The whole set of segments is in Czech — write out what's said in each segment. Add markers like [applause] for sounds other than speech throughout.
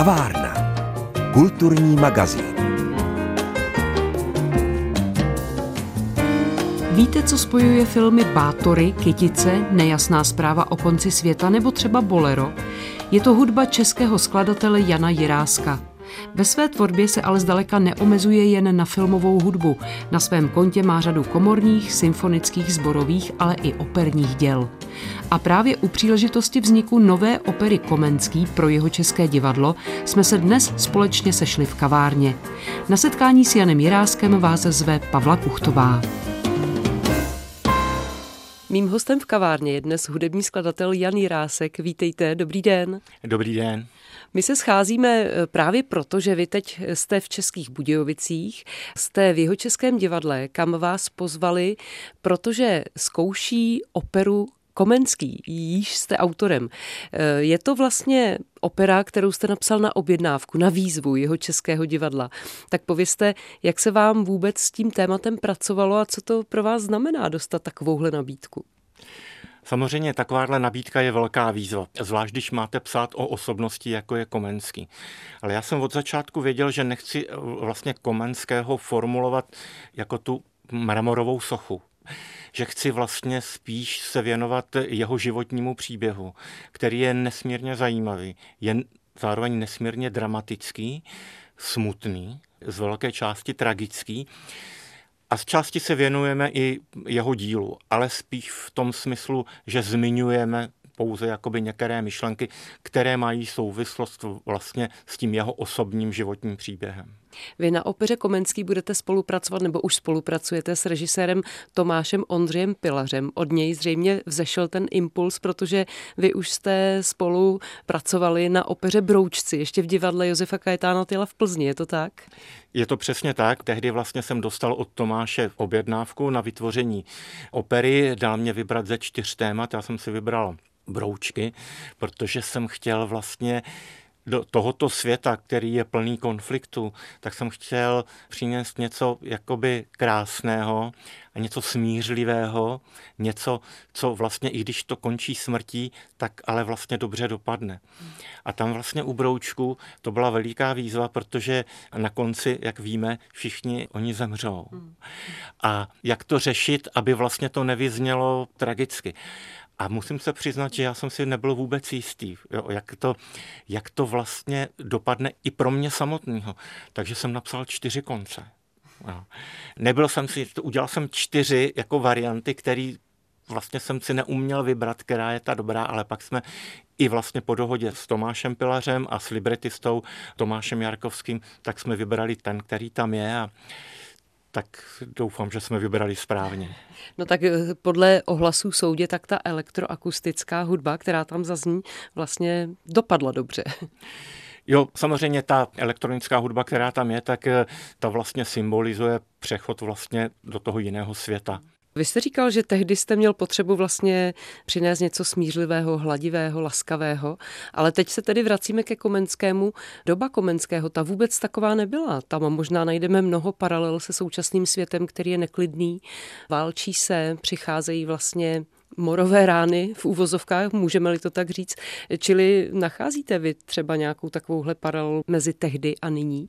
Kavárna. Kulturní magazín. Víte, co spojuje filmy Bátory, Kytice, Nejasná zpráva o konci světa nebo třeba Bolero? Je to hudba českého skladatele Jana Jiráska. Ve své tvorbě se ale zdaleka neomezuje jen na filmovou hudbu. Na svém kontě má řadu komorních, symfonických, zborových, ale i operních děl. A právě u příležitosti vzniku nové opery Komenský pro jeho české divadlo jsme se dnes společně sešli v kavárně. Na setkání s Janem Jiráskem vás zve Pavla Kuchtová. Mým hostem v kavárně je dnes hudební skladatel Jan Jirásek. Vítejte, dobrý den. Dobrý den. My se scházíme eh, právě proto, že vy teď jste v Českých Budějovicích, jste v jeho českém divadle, kam vás pozvali, protože zkouší operu Komenský, jíž jste autorem. Eh, je to vlastně opera, kterou jste napsal na objednávku, na výzvu jeho českého divadla. Tak povězte, jak se vám vůbec s tím tématem pracovalo a co to pro vás znamená dostat takovouhle nabídku? Samozřejmě takováhle nabídka je velká výzva, zvlášť když máte psát o osobnosti, jako je Komenský. Ale já jsem od začátku věděl, že nechci eh, vlastně Komenského formulovat jako tu mramorovou sochu že chci vlastně spíš se věnovat jeho životnímu příběhu, který je nesmírně zajímavý, je zároveň nesmírně dramatický, smutný, z velké části tragický. A z části se věnujeme i jeho dílu, ale spíš v tom smyslu, že zmiňujeme pouze jakoby některé myšlenky, které mají souvislost vlastně s tím jeho osobním životním příběhem. Vy na opeře Komenský budete spolupracovat nebo už spolupracujete s režisérem Tomášem Ondřejem Pilařem. Od něj zřejmě vzešel ten impuls, protože vy už jste spolu pracovali na opeře Broučci, ještě v divadle Josefa Kajetána Tyla v Plzni, je to tak? Je to přesně tak. Tehdy vlastně jsem dostal od Tomáše objednávku na vytvoření opery, dal mě vybrat ze čtyř témat, já jsem si vybral broučky, protože jsem chtěl vlastně do tohoto světa, který je plný konfliktu, tak jsem chtěl přinést něco jakoby krásného a něco smířlivého, něco, co vlastně, i když to končí smrtí, tak ale vlastně dobře dopadne. A tam vlastně u Broučku to byla veliká výzva, protože na konci, jak víme, všichni oni zemřou. A jak to řešit, aby vlastně to nevyznělo tragicky. A musím se přiznat, že já jsem si nebyl vůbec jistý, jo, jak, to, jak to vlastně dopadne i pro mě samotného. Takže jsem napsal čtyři konce. Jo. Nebyl jsem si, udělal jsem čtyři jako varianty, které vlastně jsem si neuměl vybrat, která je ta dobrá, ale pak jsme i vlastně po dohodě s Tomášem Pilařem a s libretistou Tomášem Jarkovským, tak jsme vybrali ten, který tam je a tak doufám, že jsme vybrali správně. No tak eh, podle ohlasů soudě, tak ta elektroakustická hudba, která tam zazní, vlastně dopadla dobře. Jo, samozřejmě ta elektronická hudba, která tam je, tak eh, ta vlastně symbolizuje přechod vlastně do toho jiného světa. Vy jste říkal, že tehdy jste měl potřebu vlastně přinést něco smířlivého, hladivého, laskavého, ale teď se tedy vracíme ke Komenskému. Doba Komenského, ta vůbec taková nebyla. Tam možná najdeme mnoho paralel se současným světem, který je neklidný, válčí se, přicházejí vlastně morové rány v úvozovkách, můžeme-li to tak říct. Čili nacházíte vy třeba nějakou takovouhle paralelu mezi tehdy a nyní?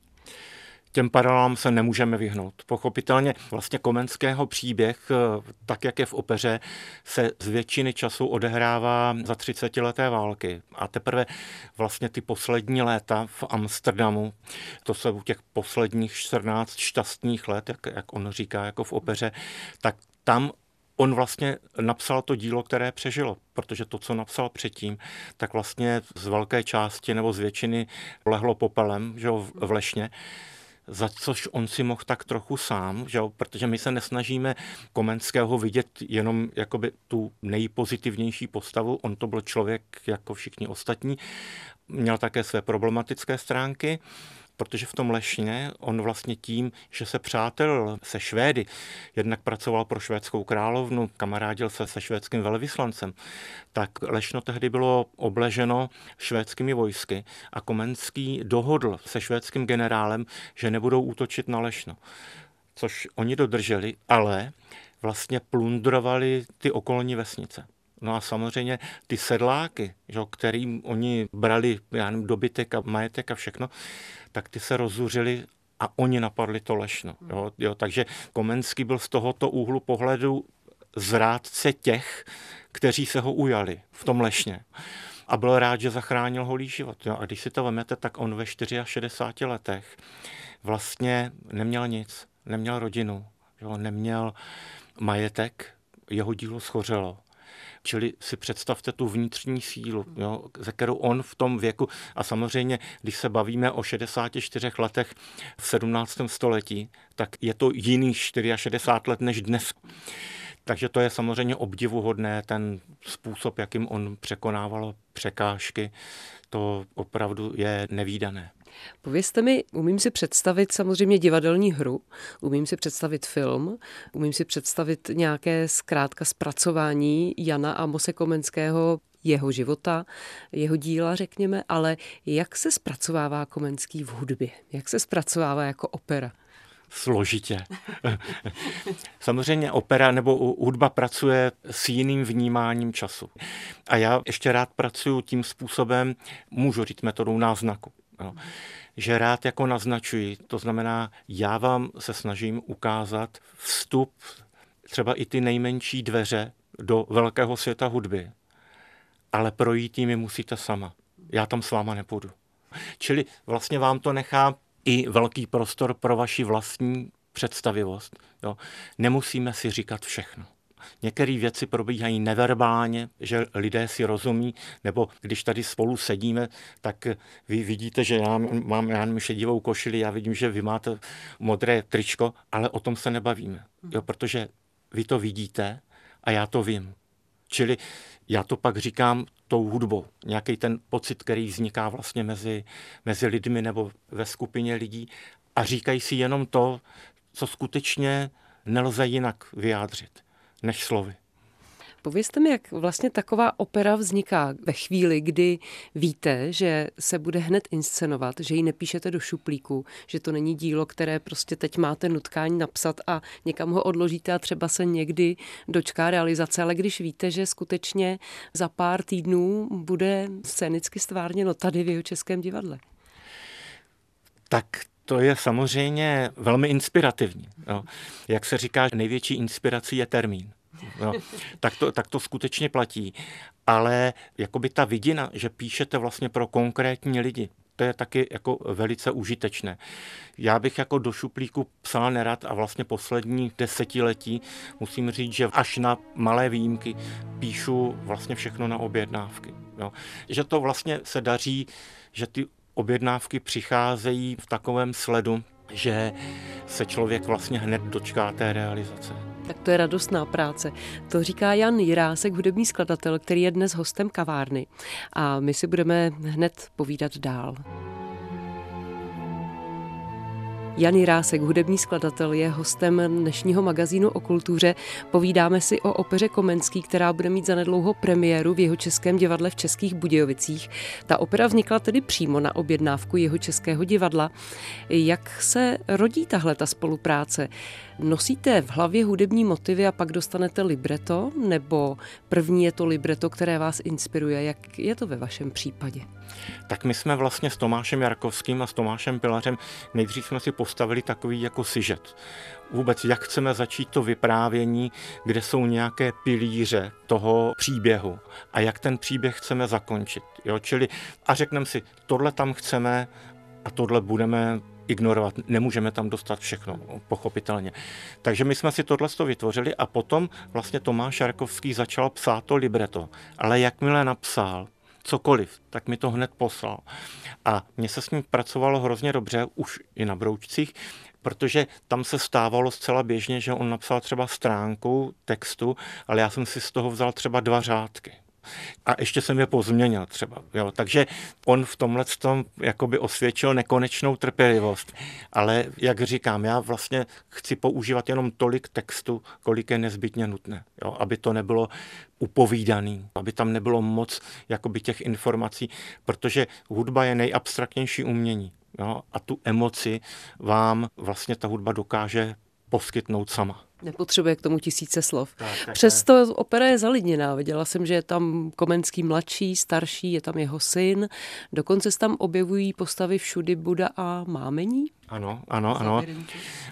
Těm paralelám se nemůžeme vyhnout. Pochopitelně vlastně Komenského příběh, eh, tak jak je v opeře, se z většiny času odehrává za 30 leté války. A teprve vlastně ty poslední léta v Amsterdamu, to jsou těch posledních 14 šťastných let, jak, jak on říká, jako v opeře, tak tam on vlastně napsal to dílo, které přežilo, protože to, co napsal předtím, tak vlastně z velké části nebo z většiny lehlo popelem že v Lešně za což on si mohl tak trochu sám, že jo? protože my se nesnažíme Komenského vidět jenom jakoby tu nejpozitivnější postavu, on to byl člověk jako všichni ostatní, měl také své problematické stránky, protože v tom Lešně on vlastně tím, že se přátel se Švédy, jednak pracoval pro švédskou královnu, kamarádil se se švédským velvyslancem, tak Lešno tehdy bylo obleženo švédskými vojsky a Komenský dohodl se švédským generálem, že nebudou útočit na Lešno. Což oni dodrželi, ale vlastně plundrovali ty okolní vesnice No a samozřejmě ty sedláky, že, kterým oni brali já nevím, dobytek a majetek a všechno, tak ty se rozuřili a oni napadli to lešno. Jo, jo, takže Komenský byl z tohoto úhlu pohledu zrádce těch, kteří se ho ujali v tom lešně. A byl rád, že zachránil holý život. Jo. A když si to vemete, tak on ve 64 letech vlastně neměl nic. Neměl rodinu, jo, neměl majetek, jeho dílo schořelo. Čili si představte tu vnitřní sílu, jo, ze kterou on v tom věku, a samozřejmě, když se bavíme o 64 letech v 17. století, tak je to jiný 64 let než dnes. Takže to je samozřejmě obdivuhodné, ten způsob, jakým on překonával překážky, to opravdu je nevýdané. Povězte mi, umím si představit samozřejmě divadelní hru, umím si představit film, umím si představit nějaké zkrátka zpracování Jana Amose Komenského jeho života, jeho díla, řekněme, ale jak se zpracovává Komenský v hudbě? Jak se zpracovává jako opera? složitě. [laughs] Samozřejmě opera nebo hudba pracuje s jiným vnímáním času. A já ještě rád pracuji tím způsobem, můžu říct metodou náznaku. Jo. Že rád jako naznačuji, to znamená, já vám se snažím ukázat vstup, třeba i ty nejmenší dveře do velkého světa hudby, ale projít jimi musíte sama. Já tam s váma nepůjdu. Čili vlastně vám to nechá i velký prostor pro vaši vlastní představivost. Jo. Nemusíme si říkat všechno. Některé věci probíhají neverbálně, že lidé si rozumí, nebo když tady spolu sedíme, tak vy vidíte, že já mám já šedivou košili, já vidím, že vy máte modré tričko, ale o tom se nebavíme, jo, protože vy to vidíte a já to vím. Čili já to pak říkám tou hudbou. Nějaký ten pocit, který vzniká vlastně mezi, mezi lidmi nebo ve skupině lidí a říkají si jenom to, co skutečně nelze jinak vyjádřit než slovy. Povězte mi, jak vlastně taková opera vzniká ve chvíli, kdy víte, že se bude hned inscenovat, že ji nepíšete do šuplíku, že to není dílo, které prostě teď máte nutkání napsat a někam ho odložíte a třeba se někdy dočká realizace, ale když víte, že skutečně za pár týdnů bude scénicky stvárněno tady v jeho českém divadle. Tak to je samozřejmě velmi inspirativní. Jo. Jak se říká, největší inspirací je termín. No, tak, to, tak to skutečně platí. Ale jakoby ta vidina, že píšete vlastně pro konkrétní lidi, to je taky jako velice užitečné. Já bych jako do šuplíku psal nerad a vlastně poslední desetiletí musím říct, že až na malé výjimky píšu vlastně všechno na objednávky. Jo. Že to vlastně se daří, že ty objednávky přicházejí v takovém sledu, že se člověk vlastně hned dočká té realizace. Tak to je radostná práce. To říká Jan Jirásek, hudební skladatel, který je dnes hostem kavárny. A my si budeme hned povídat dál. Jan Rásek, hudební skladatel, je hostem dnešního magazínu o kultuře. Povídáme si o opeře Komenský, která bude mít zanedlouho premiéru v jeho českém divadle v Českých Budějovicích. Ta opera vznikla tedy přímo na objednávku jeho českého divadla. Jak se rodí tahle ta spolupráce? Nosíte v hlavě hudební motivy a pak dostanete libreto? Nebo první je to libreto, které vás inspiruje? Jak je to ve vašem případě? Tak my jsme vlastně s Tomášem Jarkovským a s Tomášem Pilařem nejdřív jsme si postavili takový jako sižet. Vůbec jak chceme začít to vyprávění, kde jsou nějaké pilíře toho příběhu a jak ten příběh chceme zakončit. Jo? Čili a řekneme si, tohle tam chceme a tohle budeme ignorovat. Nemůžeme tam dostat všechno, pochopitelně. Takže my jsme si tohle vytvořili a potom vlastně Tomáš Jarkovský začal psát to libreto. Ale jakmile napsal, cokoliv, tak mi to hned poslal. A mně se s ním pracovalo hrozně dobře, už i na broučcích, protože tam se stávalo zcela běžně, že on napsal třeba stránku textu, ale já jsem si z toho vzal třeba dva řádky. A ještě jsem je pozměnil třeba. Jo. Takže on v tomhle tom jakoby osvědčil nekonečnou trpělivost. Ale jak říkám, já vlastně chci používat jenom tolik textu, kolik je nezbytně nutné. Jo. Aby to nebylo upovídaný, aby tam nebylo moc jakoby těch informací, protože hudba je nejabstraktnější umění. Jo. A tu emoci vám vlastně ta hudba dokáže poskytnout sama. Nepotřebuje k tomu tisíce slov. Tak, tak, Přesto opera je zalidněná. Viděla jsem, že je tam Komenský mladší, starší, je tam jeho syn. Dokonce se tam objevují postavy všudy Buda a Mámení. Ano, ano, ano.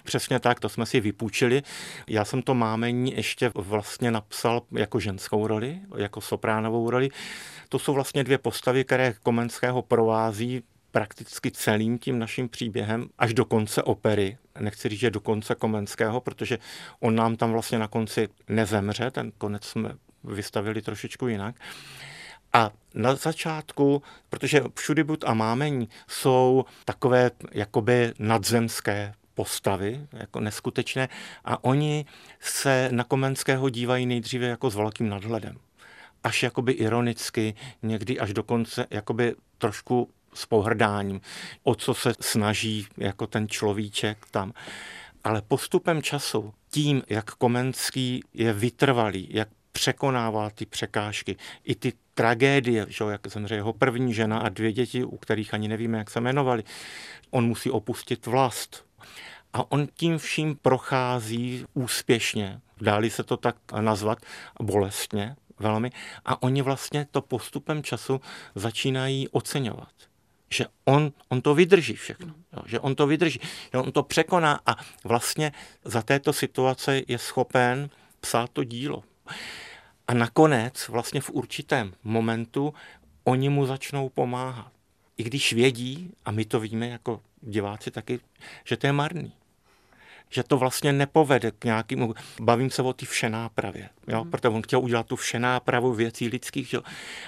Přesně tak, to jsme si vypůjčili. Já jsem to mámení ještě vlastně napsal jako ženskou roli, jako sopránovou roli. To jsou vlastně dvě postavy, které Komenského provází prakticky celým tím naším příběhem až do konce opery. Nechci říct, že do konce Komenského, protože on nám tam vlastně na konci nezemře, ten konec jsme vystavili trošičku jinak. A na začátku, protože všudy bud a mámení jsou takové jakoby nadzemské postavy, jako neskutečné, a oni se na Komenského dívají nejdříve jako s velkým nadhledem. Až jakoby ironicky, někdy až dokonce jakoby trošku s pohrdáním, o co se snaží jako ten človíček tam. Ale postupem času, tím, jak Komenský je vytrvalý, jak překonává ty překážky, i ty tragédie, že, jak zemře jeho první žena a dvě děti, u kterých ani nevíme, jak se jmenovali. On musí opustit vlast. A on tím vším prochází úspěšně, dáli se to tak nazvat, bolestně velmi. A oni vlastně to postupem času začínají oceňovat že on, on to vydrží všechno, jo, že on to vydrží, že on to překoná a vlastně za této situace je schopen psát to dílo. A nakonec vlastně v určitém momentu oni mu začnou pomáhat. I když vědí, a my to víme jako diváci taky, že to je marný že to vlastně nepovede k nějakému, bavím se o té všenápravě, jo? Hmm. protože on chtěl udělat tu všenápravu věcí lidských, jo?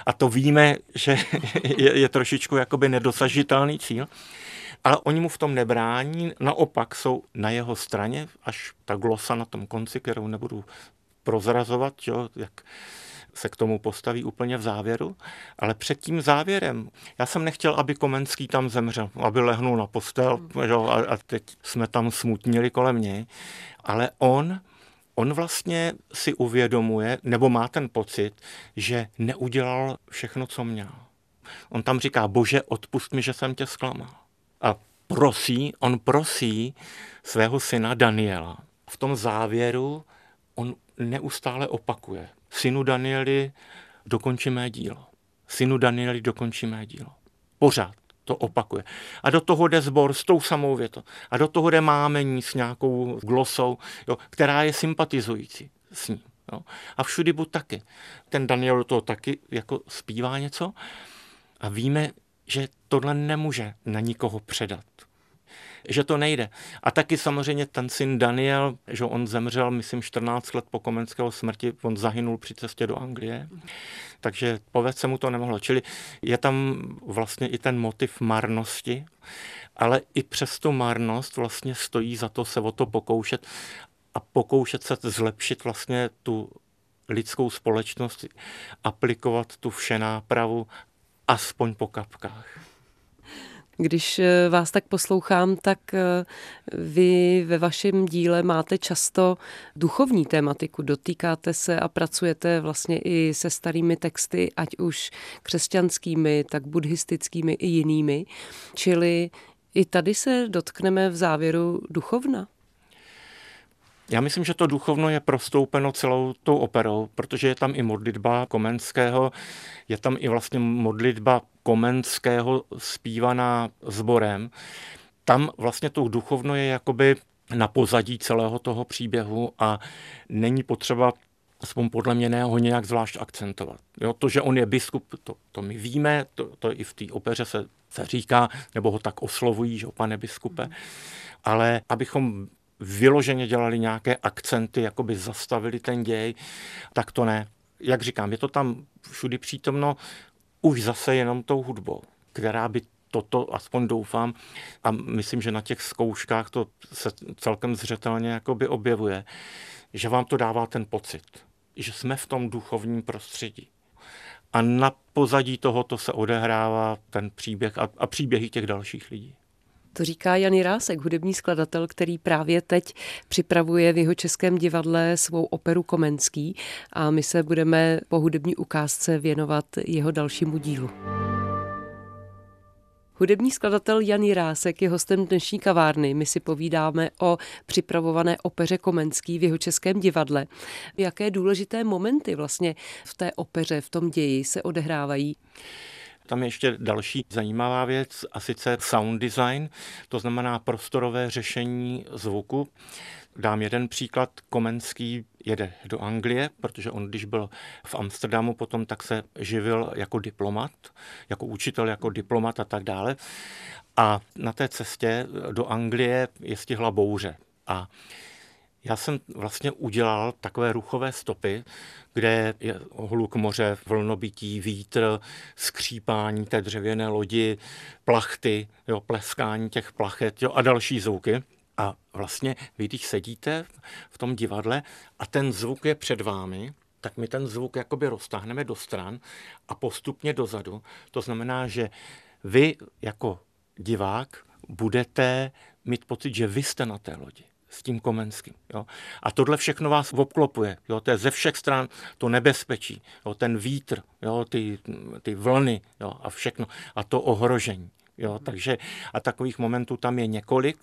a to víme, že [laughs] je, je trošičku jakoby nedosažitelný cíl, ale oni mu v tom nebrání, naopak jsou na jeho straně, až ta glosa na tom konci, kterou nebudu prozrazovat, jo? jak se k tomu postaví úplně v závěru, ale před tím závěrem, já jsem nechtěl, aby Komenský tam zemřel, aby lehnul na postel že, a, a teď jsme tam smutnili kolem něj, ale on on vlastně si uvědomuje, nebo má ten pocit, že neudělal všechno, co měl. On tam říká, bože, odpust mi, že jsem tě zklamal. A prosí, on prosí svého syna Daniela. V tom závěru on neustále opakuje. Synu Danieli, dokonči mé dílo. Synu Danieli, dokonči mé dílo. Pořád to opakuje. A do toho jde zbor s tou samou větou. A do toho jde mámení s nějakou glosou, jo, která je sympatizující s ním. Jo. A všudy buď taky. Ten Daniel toho taky jako zpívá něco a víme, že tohle nemůže na nikoho předat že to nejde. A taky samozřejmě ten syn Daniel, že on zemřel, myslím, 14 let po Komenského smrti, on zahynul při cestě do Anglie, takže povést se mu to nemohlo. Čili je tam vlastně i ten motiv marnosti, ale i přes tu marnost vlastně stojí za to se o to pokoušet a pokoušet se zlepšit vlastně tu lidskou společnost, aplikovat tu všenápravu aspoň po kapkách. Když eh, vás tak poslouchám, tak eh, vy ve vašem díle máte často duchovní tématiku. Dotýkáte se a pracujete vlastně i se starými texty, ať už křesťanskými, tak buddhistickými i jinými. Čili i tady se dotkneme v závěru duchovna. Já myslím, že to duchovno je prostoupeno celou tou operou, protože je tam i modlitba Komenského, je tam i vlastně modlitba Komenského zpívaná sborem. Tam vlastně to duchovno je jakoby na pozadí celého toho příběhu a není potřeba aspoň podle mě ne ho nějak zvlášť akcentovat. Jo, to, že on je biskup, to, to my víme, to, to i v té opeře se, se říká, nebo ho tak oslovují, že pane biskupe, ale abychom vyloženě dělali nějaké akcenty, jako by zastavili ten děj, tak to ne. Jak říkám, je to tam všudy přítomno už zase jenom tou hudbou, která by toto, aspoň doufám, a myslím, že na těch zkouškách to se celkem zřetelně jakoby objevuje, že vám to dává ten pocit, že jsme v tom duchovním prostředí. A na pozadí tohoto se odehrává ten příběh a, a příběhy těch dalších lidí. To říká Jan Jirásek, hudební skladatel, který právě teď připravuje v jeho českém divadle svou operu Komenský a my se budeme po hudební ukázce věnovat jeho dalšímu dílu. Hudební skladatel Jan Jirásek je hostem dnešní kavárny. My si povídáme o připravované opeře Komenský v jeho českém divadle. Jaké důležité momenty vlastně v té opeře, v tom ději se odehrávají? Tam je ještě další zajímavá věc, a sice sound design, to znamená prostorové řešení zvuku. Dám jeden příklad. Komenský jede do Anglie, protože on, když byl v Amsterdamu potom, tak se živil jako diplomat, jako učitel, jako diplomat a tak dále. A na té cestě do Anglie je stihla bouře. A já jsem vlastně udělal takové ruchové stopy, kde je hluk moře, vlnobití, vítr, skřípání té dřevěné lodi, plachty, jo, pleskání těch plachet jo, a další zvuky. A vlastně vy, když sedíte v tom divadle a ten zvuk je před vámi, tak my ten zvuk jakoby roztáhneme do stran a postupně dozadu. To znamená, že vy jako divák budete mít pocit, že vy jste na té lodi s tím Komenským. Jo? A tohle všechno vás obklopuje. Jo? To je ze všech stran to nebezpečí, jo? ten vítr, jo? Ty, ty vlny jo? a všechno. A to ohrožení. Jo, takže a takových momentů tam je několik,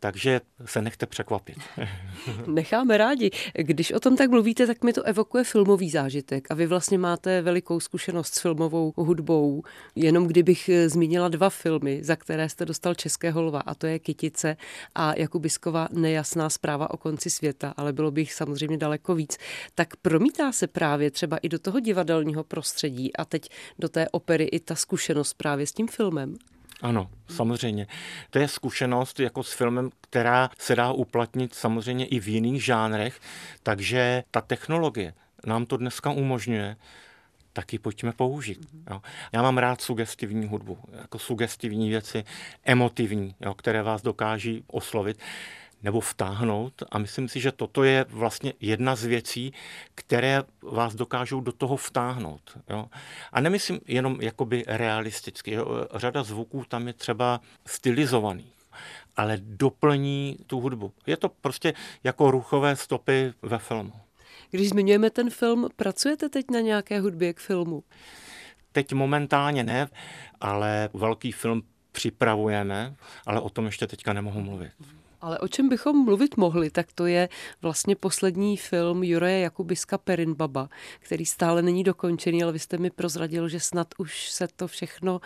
takže se nechte překvapit. [laughs] Necháme rádi. Když o tom tak mluvíte, tak mi to evokuje filmový zážitek a vy vlastně máte velikou zkušenost s filmovou hudbou. Jenom kdybych eh, zmínila dva filmy, za které jste dostal Českého lva, a to je Kytice a Jakubiskova nejasná zpráva o konci světa, ale bylo by jich samozřejmě daleko víc. Tak promítá se právě třeba i do toho divadelního prostředí a teď do té opery i ta zkušenost právě s tím filmem. Ano, samozřejmě. To je zkušenost jako s filmem, která se dá uplatnit samozřejmě i v jiných žánrech, takže ta technologie nám to dneska umožňuje, taky pojďme použít. Jo. Já mám rád sugestivní hudbu, jako sugestivní věci, emotivní, jo, které vás dokáží oslovit nebo vtáhnout. A myslím si, že toto je vlastně jedna z věcí, které vás dokážou do toho vtáhnout. Jo? A nemyslím jenom jakoby realisticky. Jo? Řada zvuků tam je třeba stylizovaných ale doplní tu hudbu. Je to prostě jako ruchové stopy ve filmu. Když zmiňujeme ten film, pracujete teď na nějaké hudbě k filmu? Teď momentálně ne, ale velký film připravujeme, ale o tom ještě teďka nemohu mluvit. Ale o čem bychom mluvit mohli, tak to je vlastně poslední film Juraje Jakubiska Perinbaba, který stále není dokončený, ale vy jste mi prozradil, že snad už se to všechno,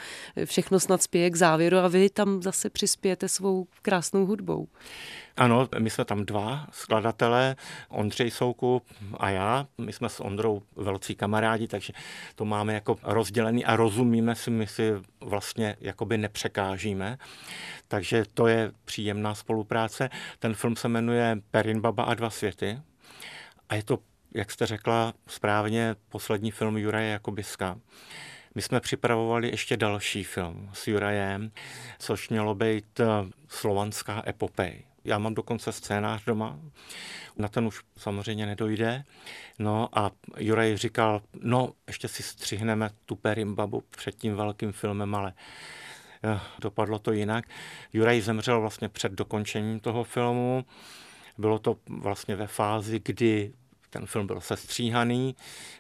všechno snad spěje k závěru a vy tam zase přispějete svou krásnou hudbou. Ano, my jsme tam dva skladatelé, Ondřej Soukup a já. My jsme s Ondrou velcí kamarádi, takže to máme jako rozdělený a rozumíme si, my si vlastně jakoby nepřekážíme. Takže to je příjemná spolupráce. Ten film se jmenuje Perin Baba a dva světy a je to, jak jste řekla správně, poslední film Juraje Jakubiska. My jsme připravovali ještě další film s Jurajem, což mělo být slovanská epopej. Já mám dokonce scénář doma, na ten už samozřejmě nedojde. No a Juraj říkal, no ještě si střihneme tu Perimbabu před tím velkým filmem, ale eh, dopadlo to jinak. Juraj zemřel vlastně před dokončením toho filmu. Bylo to vlastně ve fázi, kdy ten film byl sestříhaný,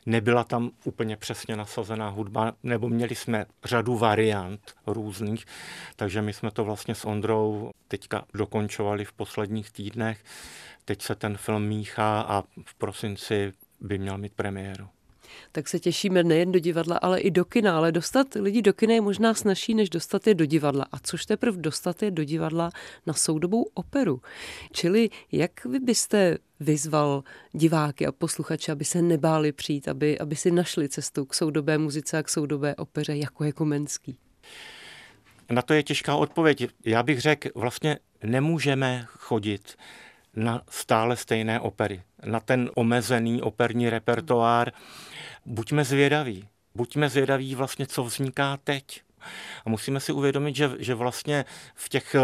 nebyla tam úplně přesně nasazená hudba, nebo měli jsme řadu variant různých, takže my jsme to vlastně s Ondrou teďka dokončovali v posledních týdnech. Teď se ten film míchá a v prosinci by měl mít premiéru tak se těšíme nejen do divadla, ale i do kina. Ale dostat lidi do kina je možná snažší, než dostat je do divadla. A což teprve dostat je do divadla na soudobou operu. Čili jak vy byste vyzval diváky a posluchače, aby se nebáli přijít, aby, aby si našli cestu k soudobé muzice a k soudobé opeře, jako je Komenský? Na to je těžká odpověď. Já bych řekl, vlastně nemůžeme chodit na stále stejné opery, na ten omezený operní repertoár. Buďme zvědaví. Buďme zvědaví vlastně, co vzniká teď. A musíme si uvědomit, že, že vlastně v těch eh,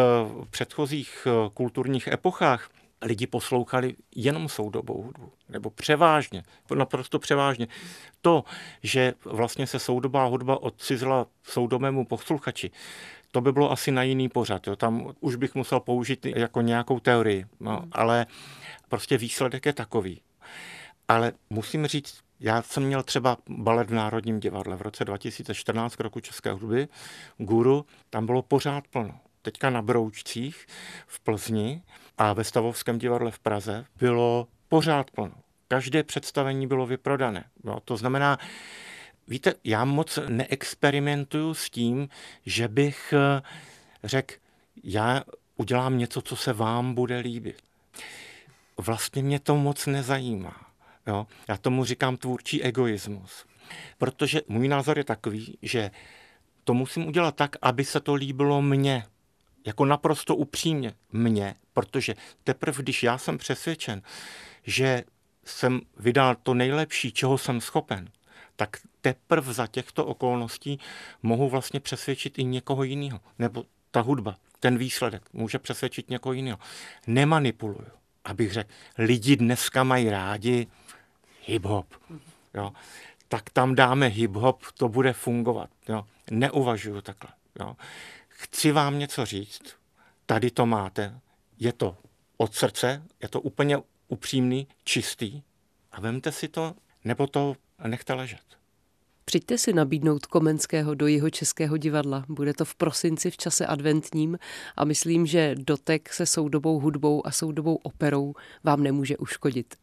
předchozích eh, kulturních epochách lidi poslouchali jenom soudobou hudbu, nebo převážně, naprosto převážně. To, že vlastně se soudobá hudba odcizila soudobému posluchači, to by bylo asi na jiný pořad. Jo. Tam už bych musel použít jako nějakou teorii, no, ale prostě výsledek je takový. Ale musím říct, já jsem měl třeba balet v Národním divadle v roce 2014 k roku České hudby, Guru, tam bylo pořád plno. Teďka na Broučcích v Plzni a ve Stavovském divadle v Praze bylo pořád plno. Každé představení bylo vyprodané. No, to znamená, víte, já moc neexperimentuju s tím, že bych eh, řekl, já udělám něco, co se vám bude líbit. Vlastně mě to moc nezajímá. Jo? Já tomu říkám tvůrčí egoismus. Protože můj názor je takový, že to musím udělat tak, aby se to líbilo mně. Jako naprosto upřímně mně. Protože teprve, když já jsem přesvědčen, že jsem vydal to nejlepší, čeho jsem schopen, tak teprve za těchto okolností mohu vlastně přesvědčit i někoho jiného. Nebo ta hudba, ten výsledek může přesvědčit někoho jiného. Nemanipuluju, abych řekl, lidi dneska mají rádi hip-hop. Jo. Tak tam dáme hip-hop, to bude fungovat. Jo. Neuvažuju takhle. Jo. Chci vám něco říct, tady to máte, je to od srdce, je to úplně upřímný, čistý a vemte si to, nebo to nechte ležet. Přijďte si nabídnout Komenského do jeho českého divadla. Bude to v prosinci v čase adventním a myslím, že dotek se soudobou hudbou a soudobou operou vám nemůže uškodit.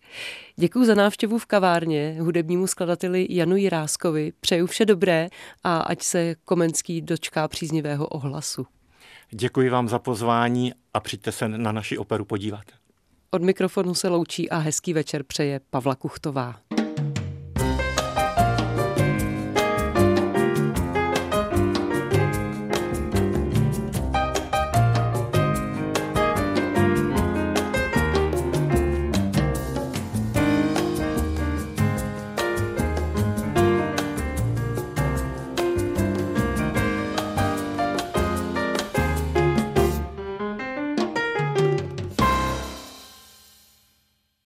Děkuji za návštěvu v kavárně hudebnímu skladateli Janu Jiráskovi. Přeju vše dobré a ať se Komenský dočká příznivého ohlasu. Děkuji vám za pozvání a přijďte se na naši operu podívat. Od mikrofonu se loučí a hezký večer přeje Pavla Kuchtová.